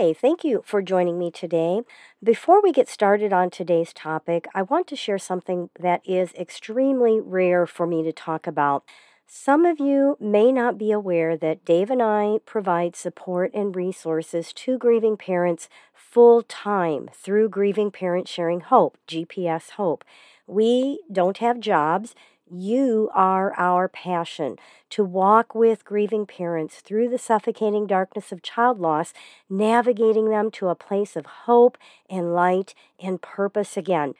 Hi, thank you for joining me today. Before we get started on today's topic, I want to share something that is extremely rare for me to talk about. Some of you may not be aware that Dave and I provide support and resources to grieving parents full time through Grieving Parents Sharing Hope, GPS Hope. We don't have jobs. You are our passion to walk with grieving parents through the suffocating darkness of child loss, navigating them to a place of hope and light and purpose again.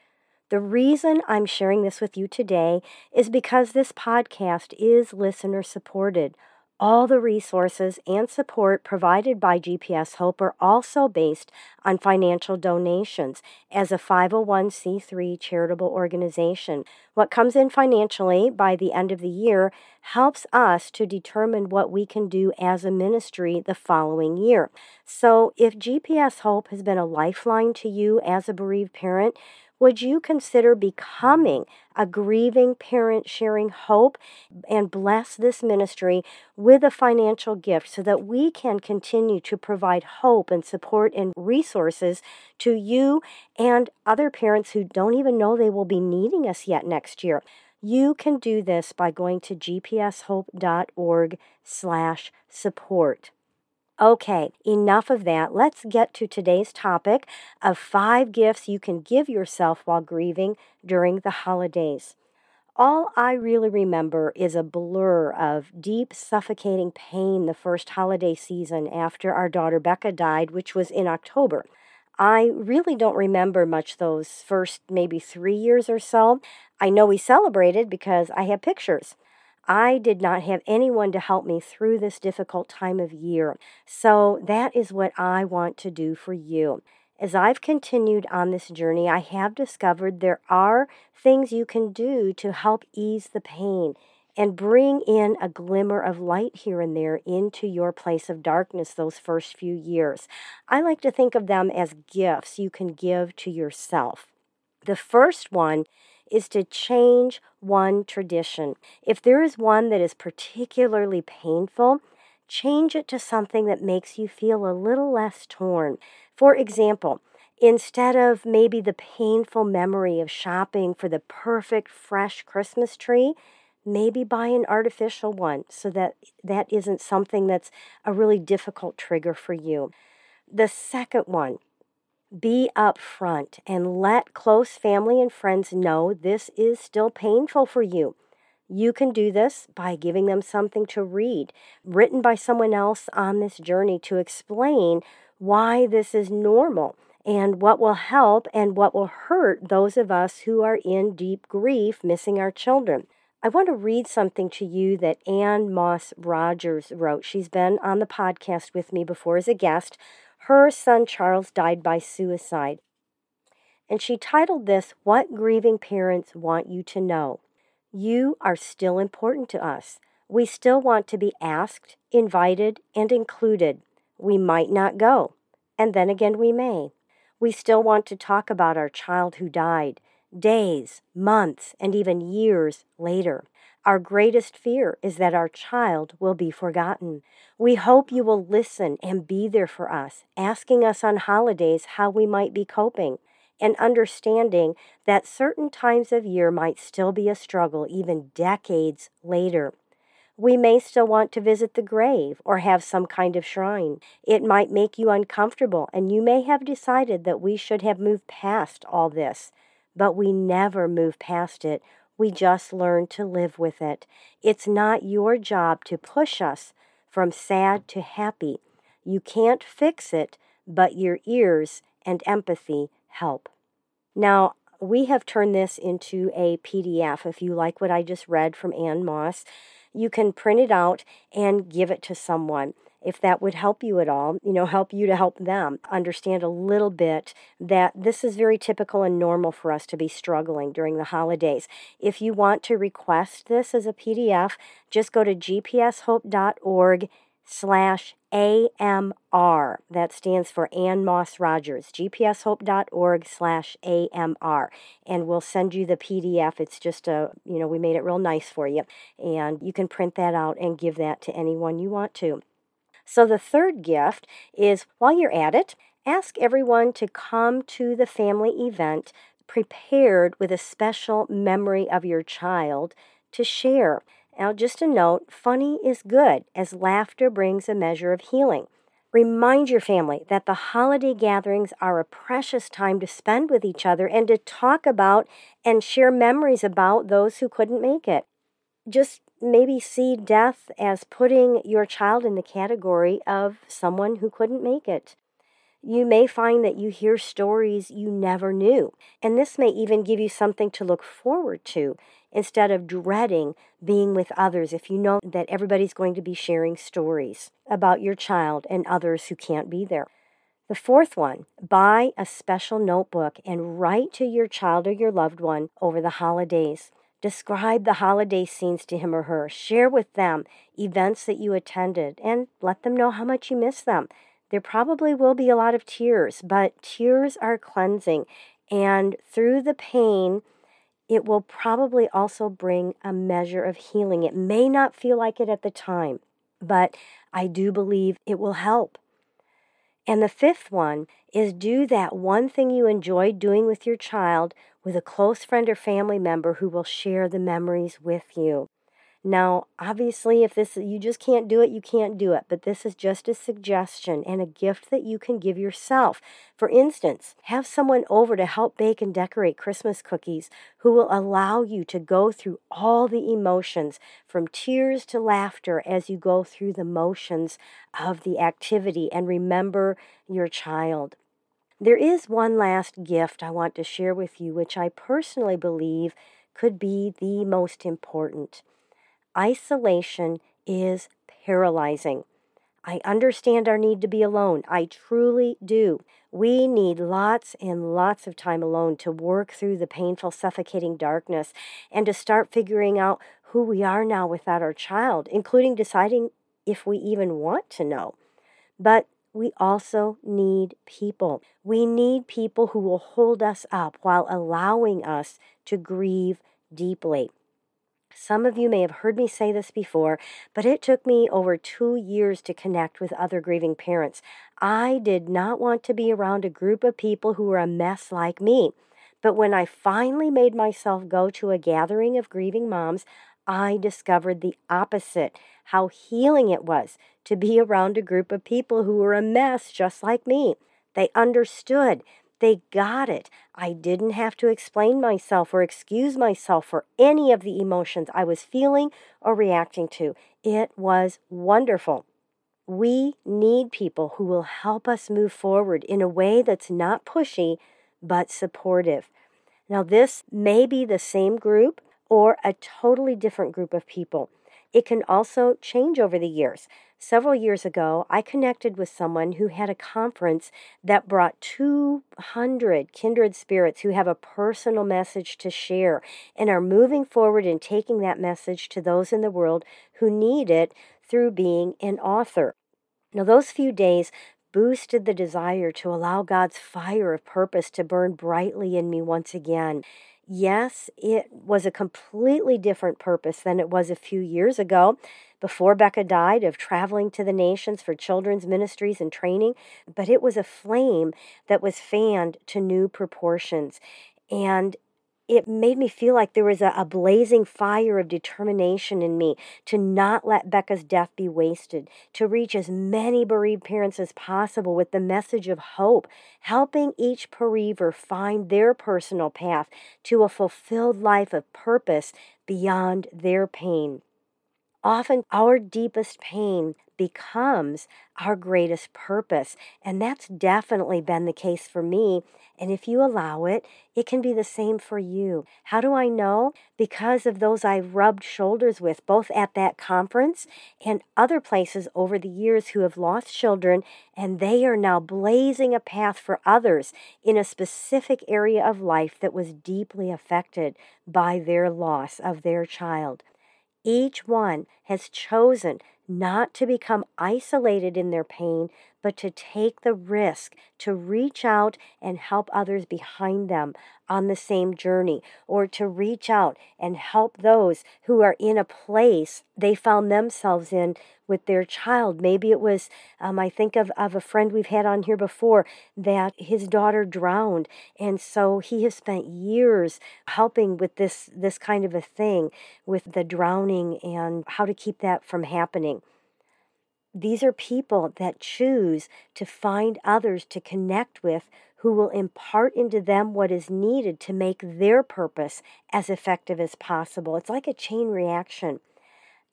The reason I'm sharing this with you today is because this podcast is listener supported. All the resources and support provided by GPS Hope are also based on financial donations as a 501c3 charitable organization. What comes in financially by the end of the year helps us to determine what we can do as a ministry the following year. So, if GPS Hope has been a lifeline to you as a bereaved parent, would you consider becoming a grieving parent sharing hope and bless this ministry with a financial gift so that we can continue to provide hope and support and resources to you and other parents who don't even know they will be needing us yet next year? You can do this by going to gpshope.org slash support. Okay, enough of that. Let's get to today's topic of five gifts you can give yourself while grieving during the holidays. All I really remember is a blur of deep, suffocating pain the first holiday season after our daughter Becca died, which was in October. I really don't remember much those first maybe three years or so. I know we celebrated because I have pictures. I did not have anyone to help me through this difficult time of year. So that is what I want to do for you. As I've continued on this journey, I have discovered there are things you can do to help ease the pain and bring in a glimmer of light here and there into your place of darkness those first few years. I like to think of them as gifts you can give to yourself. The first one is to change one tradition. If there is one that is particularly painful, change it to something that makes you feel a little less torn. For example, instead of maybe the painful memory of shopping for the perfect fresh Christmas tree, maybe buy an artificial one so that that isn't something that's a really difficult trigger for you. The second one, be upfront and let close family and friends know this is still painful for you. You can do this by giving them something to read, written by someone else on this journey to explain why this is normal and what will help and what will hurt those of us who are in deep grief missing our children. I want to read something to you that Anne Moss Rogers wrote. She's been on the podcast with me before as a guest. Her son Charles died by suicide. And she titled this, What Grieving Parents Want You to Know. You are still important to us. We still want to be asked, invited, and included. We might not go, and then again we may. We still want to talk about our child who died, days, months, and even years later. Our greatest fear is that our child will be forgotten. We hope you will listen and be there for us, asking us on holidays how we might be coping, and understanding that certain times of year might still be a struggle even decades later. We may still want to visit the grave or have some kind of shrine. It might make you uncomfortable, and you may have decided that we should have moved past all this. But we never move past it we just learn to live with it. It's not your job to push us from sad to happy. You can't fix it, but your ears and empathy help. Now, we have turned this into a PDF. If you like what I just read from Anne Moss, you can print it out and give it to someone. If that would help you at all, you know, help you to help them understand a little bit that this is very typical and normal for us to be struggling during the holidays. If you want to request this as a PDF, just go to gpshope.org slash AMR. That stands for Anne Moss Rogers, gpshope.org slash AMR. And we'll send you the PDF. It's just a, you know, we made it real nice for you. And you can print that out and give that to anyone you want to. So the third gift is while you're at it, ask everyone to come to the family event prepared with a special memory of your child to share. Now, just a note funny is good as laughter brings a measure of healing. Remind your family that the holiday gatherings are a precious time to spend with each other and to talk about and share memories about those who couldn't make it. Just maybe see death as putting your child in the category of someone who couldn't make it. You may find that you hear stories you never knew, and this may even give you something to look forward to instead of dreading being with others if you know that everybody's going to be sharing stories about your child and others who can't be there. The fourth one, buy a special notebook and write to your child or your loved one over the holidays. Describe the holiday scenes to him or her. Share with them events that you attended and let them know how much you miss them. There probably will be a lot of tears, but tears are cleansing. And through the pain, it will probably also bring a measure of healing. It may not feel like it at the time, but I do believe it will help. And the fifth one is do that one thing you enjoy doing with your child with a close friend or family member who will share the memories with you. Now, obviously, if this you just can't do it, you can't do it, but this is just a suggestion and a gift that you can give yourself. For instance, have someone over to help bake and decorate Christmas cookies who will allow you to go through all the emotions from tears to laughter as you go through the motions of the activity and remember your child. There is one last gift I want to share with you, which I personally believe could be the most important. Isolation is paralyzing. I understand our need to be alone. I truly do. We need lots and lots of time alone to work through the painful, suffocating darkness and to start figuring out who we are now without our child, including deciding if we even want to know. But we also need people. We need people who will hold us up while allowing us to grieve deeply. Some of you may have heard me say this before, but it took me over two years to connect with other grieving parents. I did not want to be around a group of people who were a mess like me. But when I finally made myself go to a gathering of grieving moms, I discovered the opposite how healing it was to be around a group of people who were a mess just like me. They understood. They got it. I didn't have to explain myself or excuse myself for any of the emotions I was feeling or reacting to. It was wonderful. We need people who will help us move forward in a way that's not pushy but supportive. Now, this may be the same group or a totally different group of people. It can also change over the years. Several years ago, I connected with someone who had a conference that brought 200 kindred spirits who have a personal message to share and are moving forward and taking that message to those in the world who need it through being an author. Now, those few days boosted the desire to allow God's fire of purpose to burn brightly in me once again. Yes, it was a completely different purpose than it was a few years ago before Becca died of traveling to the nations for children's ministries and training, but it was a flame that was fanned to new proportions. And it made me feel like there was a, a, blazing fire of determination in me to not let Becca's death be wasted, to reach as many bereaved parents as possible with the message of hope, helping each bereaver find their personal path to a fulfilled life of purpose beyond their pain. Often, our deepest pain becomes our greatest purpose. And that's definitely been the case for me. And if you allow it, it can be the same for you. How do I know? Because of those I've rubbed shoulders with, both at that conference and other places over the years who have lost children, and they are now blazing a path for others in a specific area of life that was deeply affected by their loss of their child. Each one has chosen not to become isolated in their pain, but to take the risk to reach out and help others behind them on the same journey, or to reach out and help those who are in a place they found themselves in with their child. Maybe it was, um, I think of, of a friend we've had on here before that his daughter drowned. And so he has spent years helping with this, this kind of a thing, with the drowning and how to keep that from happening. These are people that choose to find others to connect with who will impart into them what is needed to make their purpose as effective as possible. It's like a chain reaction.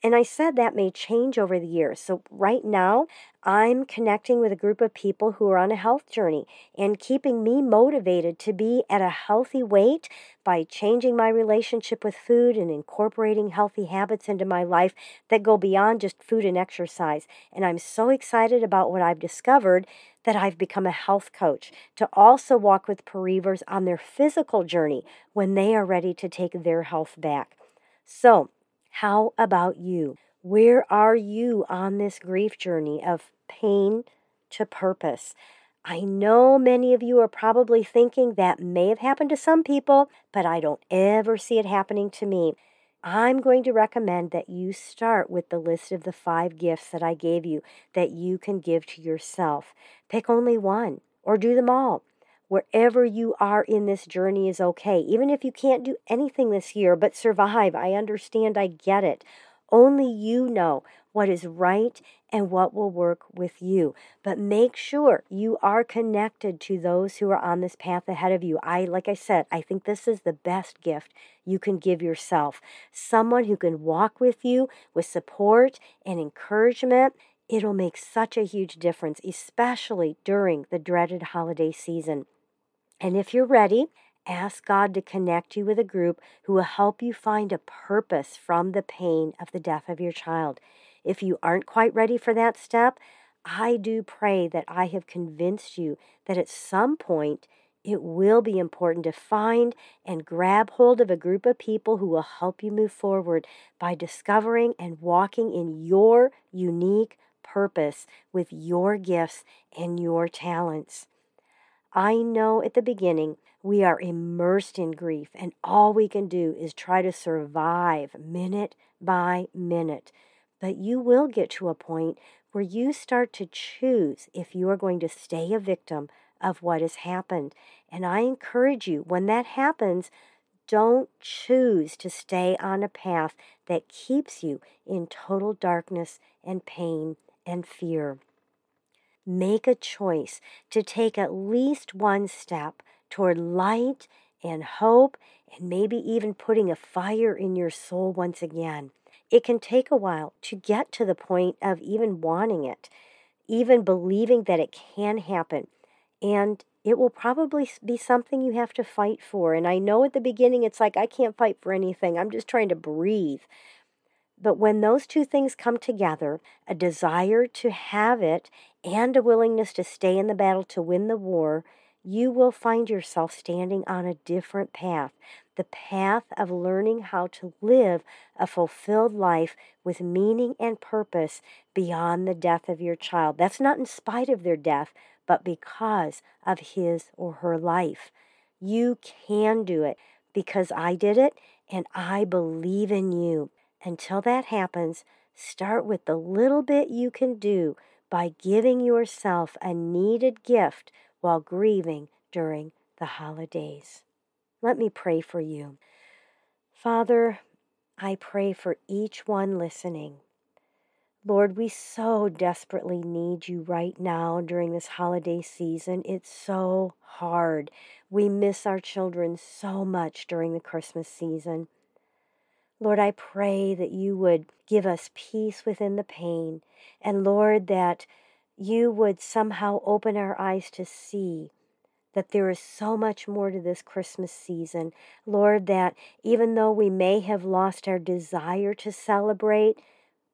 And I said that may change over the years. So, right now, I'm connecting with a group of people who are on a health journey and keeping me motivated to be at a healthy weight by changing my relationship with food and incorporating healthy habits into my life that go beyond just food and exercise. And I'm so excited about what I've discovered that I've become a health coach to also walk with bereavers on their physical journey when they are ready to take their health back. So, how about you? Where are you on this grief journey of pain to purpose? I know many of you are probably thinking that may have happened to some people, but I don't ever see it happening to me. I'm going to recommend that you start with the list of the five gifts that I gave you that you can give to yourself. Pick only one or do them all. Wherever you are in this journey is okay. Even if you can't do anything this year but survive, I understand, I get it. Only you know what is right and what will work with you. But make sure you are connected to those who are on this path ahead of you. I, like I said, I think this is the best gift you can give yourself. Someone who can walk with you with support and encouragement it'll make such a huge difference, especially during the dreaded holiday season. And if you're ready, ask God to connect you with a group who will help you find a purpose from the pain of the death of your child. If you aren't quite ready for that step, I do pray that I have convinced you that at some point it will be important to find and grab hold of a group of people who will help you move forward by discovering and walking in your unique purpose with your gifts and your talents. I know at the beginning we are immersed in grief, and all we can do is try to survive minute by minute. But you will get to a point where you start to choose if you are going to stay a victim of what has happened. And I encourage you, when that happens, don't choose to stay on a path that keeps you in total darkness and pain and fear make a choice to take at least one step toward light and hope and maybe even putting a fire in your soul once again. It can take a while to get to the point of even wanting it, even believing that it can happen. And it will probably be something you have to fight for. And I know at the beginning it's like, I can't fight for anything. I'm just trying to breathe. But when those two things come together, a desire to have it and a willingness to stay in the battle to win the war, you will find yourself standing on a different path the path of learning how to live a fulfilled life with meaning and purpose beyond the death of your child. That's not in spite of their death, but because of his or her life. You can do it because I did it and I believe in you. Until that happens, start with the little bit you can do by giving yourself a needed gift while grieving during the holidays. Let me pray for you. Father, I pray for each one listening. Lord, we so desperately need you right now during this holiday season. It's so hard. We miss our children so much during the Christmas season. Lord, I pray that you would give us peace within the pain. And Lord, that you would somehow open our eyes to see that there is so much more to this Christmas season. Lord, that even though we may have lost our desire to celebrate,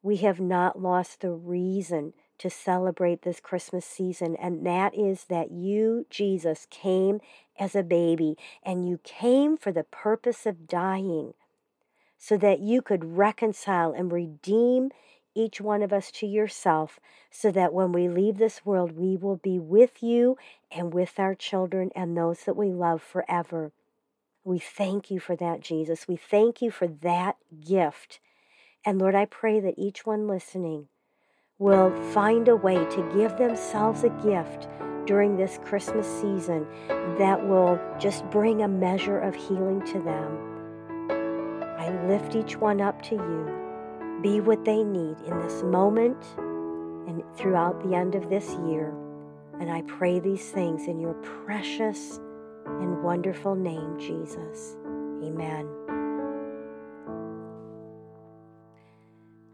we have not lost the reason to celebrate this Christmas season, and that is that you, Jesus, came as a baby, and you came for the purpose of dying so that you could reconcile and redeem each one of us to yourself, so that when we leave this world, we will be with you and with our children and those that we love forever. We thank you for that, Jesus. We thank you for that gift. And Lord, I pray that each one listening will find a way to give themselves a gift during this Christmas season that will just bring a measure of healing to them. I lift each one up to you be what they need in this moment and throughout the end of this year. And I pray these things in your precious and wonderful name, Jesus. Amen.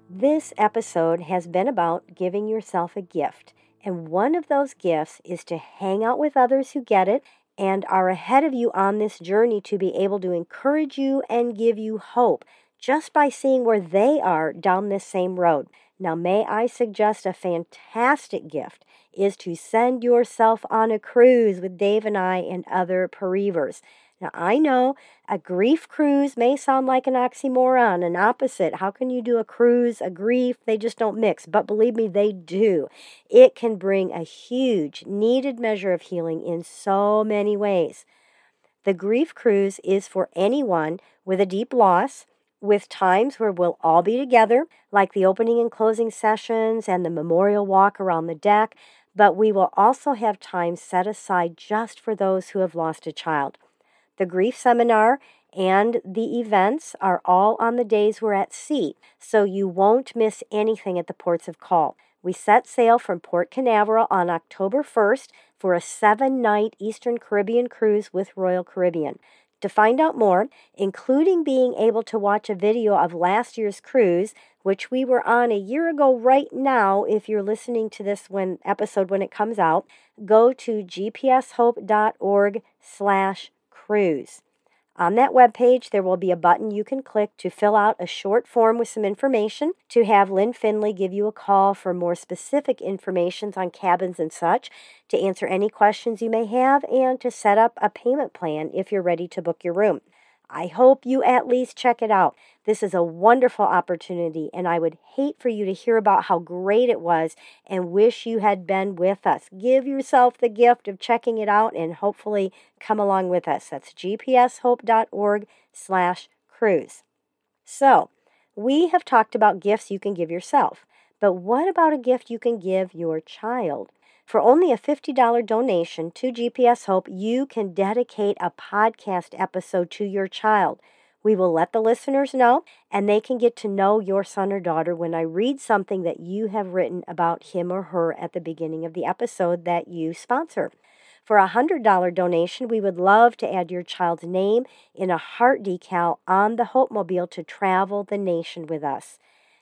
This episode has been about giving yourself a gift. And one of those gifts is to hang out with others who get it and are ahead of you on this journey to be able to encourage you and give you hope just by seeing where they are down this same road. Now, may I suggest a fantastic gift is to send yourself on a cruise with Dave and I and other bereavers. Now, I know a grief cruise may sound like an oxymoron, an opposite. How can you do a cruise, a grief? They just don't mix. But believe me, they do. It can bring a huge, needed measure of healing in so many ways. The grief cruise is for anyone with a deep loss with times where we'll all be together, like the opening and closing sessions and the memorial walk around the deck, but we will also have time set aside just for those who have lost a child. The grief seminar and the events are all on the days we're at sea, so you won't miss anything at the ports of call. We set sail from Port Canaveral on October 1st for a seven night Eastern Caribbean cruise with Royal Caribbean. To find out more, including being able to watch a video of last year's cruise, which we were on a year ago right now, if you're listening to this when episode when it comes out, go to gpshope.org slash cruise. On that webpage, there will be a button you can click to fill out a short form with some information to have Lynn Finley give you a call for more specific information on cabins and such, to answer any questions you may have, and to set up a payment plan if you're ready to book your room. I hope you at least check it out. This is a wonderful opportunity, and I would hate for you to hear about how great it was and wish you had been with us. Give yourself the gift of checking it out and hopefully come along with us. That's gpshope.org slash cruise. So, we have talked about gifts you can give yourself, but what about a gift you can give your child? For only a $50 donation to GPS Hope, you can dedicate a podcast episode to your child. We will let the listeners know, and they can get to know your son or daughter when I read something that you have written about him or her at the beginning of the episode that you sponsor. For a $100 donation, we would love to add your child's name in a heart decal on the Hope Mobile to travel the nation with us.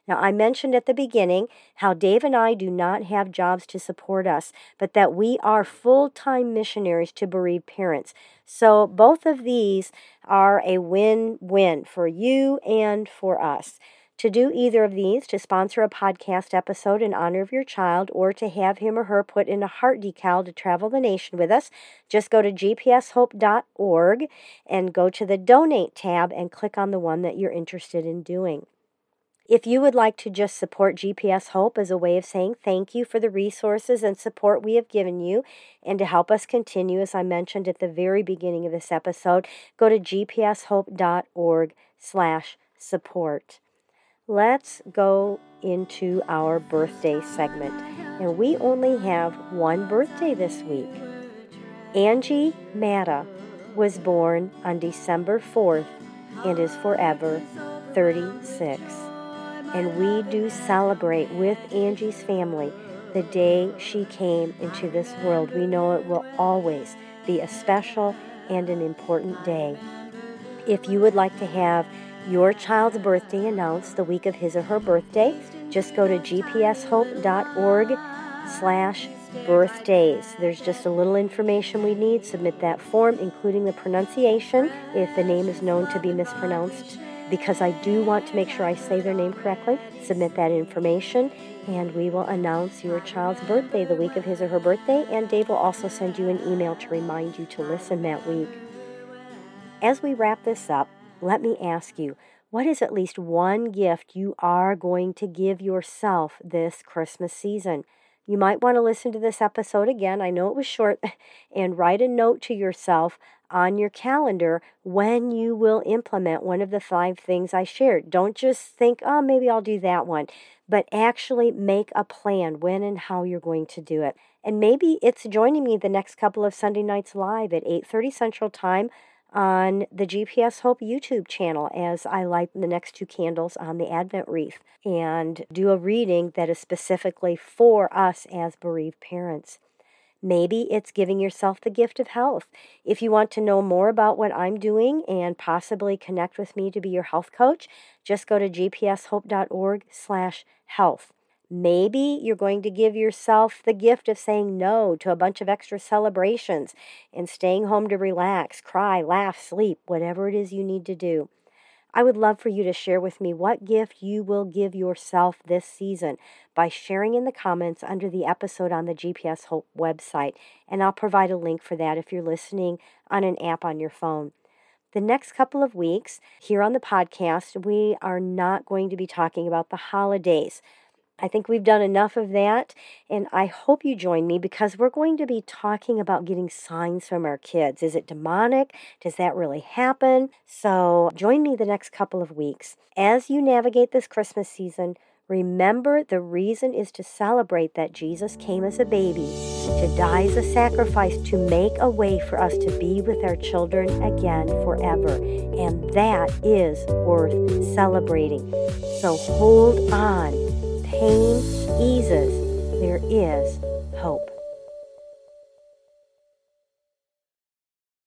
Now, I mentioned at the beginning how Dave and I do not have jobs to support us, but that we are full time missionaries to bereaved parents. So, both of these are a win win for you and for us. To do either of these, to sponsor a podcast episode in honor of your child, or to have him or her put in a heart decal to travel the nation with us, just go to gpshope.org and go to the donate tab and click on the one that you're interested in doing. If you would like to just support GPS Hope as a way of saying thank you for the resources and support we have given you, and to help us continue, as I mentioned at the very beginning of this episode, go to gpshope.org slash support. Let's go into our birthday segment. And we only have one birthday this week. Angie Matta was born on December 4th and is forever 36 and we do celebrate with Angie's family the day she came into this world. We know it will always be a special and an important day. If you would like to have your child's birthday announced the week of his or her birthday, just go to gpshope.org slash birthdays. There's just a little information we need. Submit that form, including the pronunciation if the name is known to be mispronounced, because I do want to make sure I say their name correctly. Submit that information, and we will announce your child's birthday the week of his or her birthday, and Dave will also send you an email to remind you to listen that week. As we wrap this up, let me ask you what is at least one gift you are going to give yourself this Christmas season? You might want to listen to this episode again. I know it was short, and write a note to yourself on your calendar when you will implement one of the five things I shared. Don't just think, oh, maybe I'll do that one, but actually make a plan when and how you're going to do it. And maybe it's joining me the next couple of Sunday nights live at 8:30 Central Time on the GPS Hope YouTube channel as I light the next two candles on the Advent wreath and do a reading that is specifically for us as bereaved parents. Maybe it's giving yourself the gift of health. If you want to know more about what I'm doing and possibly connect with me to be your health coach, just go to gpshope.org/health. Maybe you're going to give yourself the gift of saying no to a bunch of extra celebrations and staying home to relax, cry, laugh, sleep, whatever it is you need to do. I would love for you to share with me what gift you will give yourself this season by sharing in the comments under the episode on the GPS Hope website, and I'll provide a link for that if you're listening on an app on your phone. The next couple of weeks here on the podcast, we are not going to be talking about the holidays. I think we've done enough of that, and I hope you join me because we're going to be talking about getting signs from our kids. Is it demonic? Does that really happen? So, join me the next couple of weeks. As you navigate this Christmas season, remember the reason is to celebrate that Jesus came as a baby, to die as a sacrifice, to make a way for us to be with our children again forever. And that is worth celebrating. So, hold on pain eases, there is hope.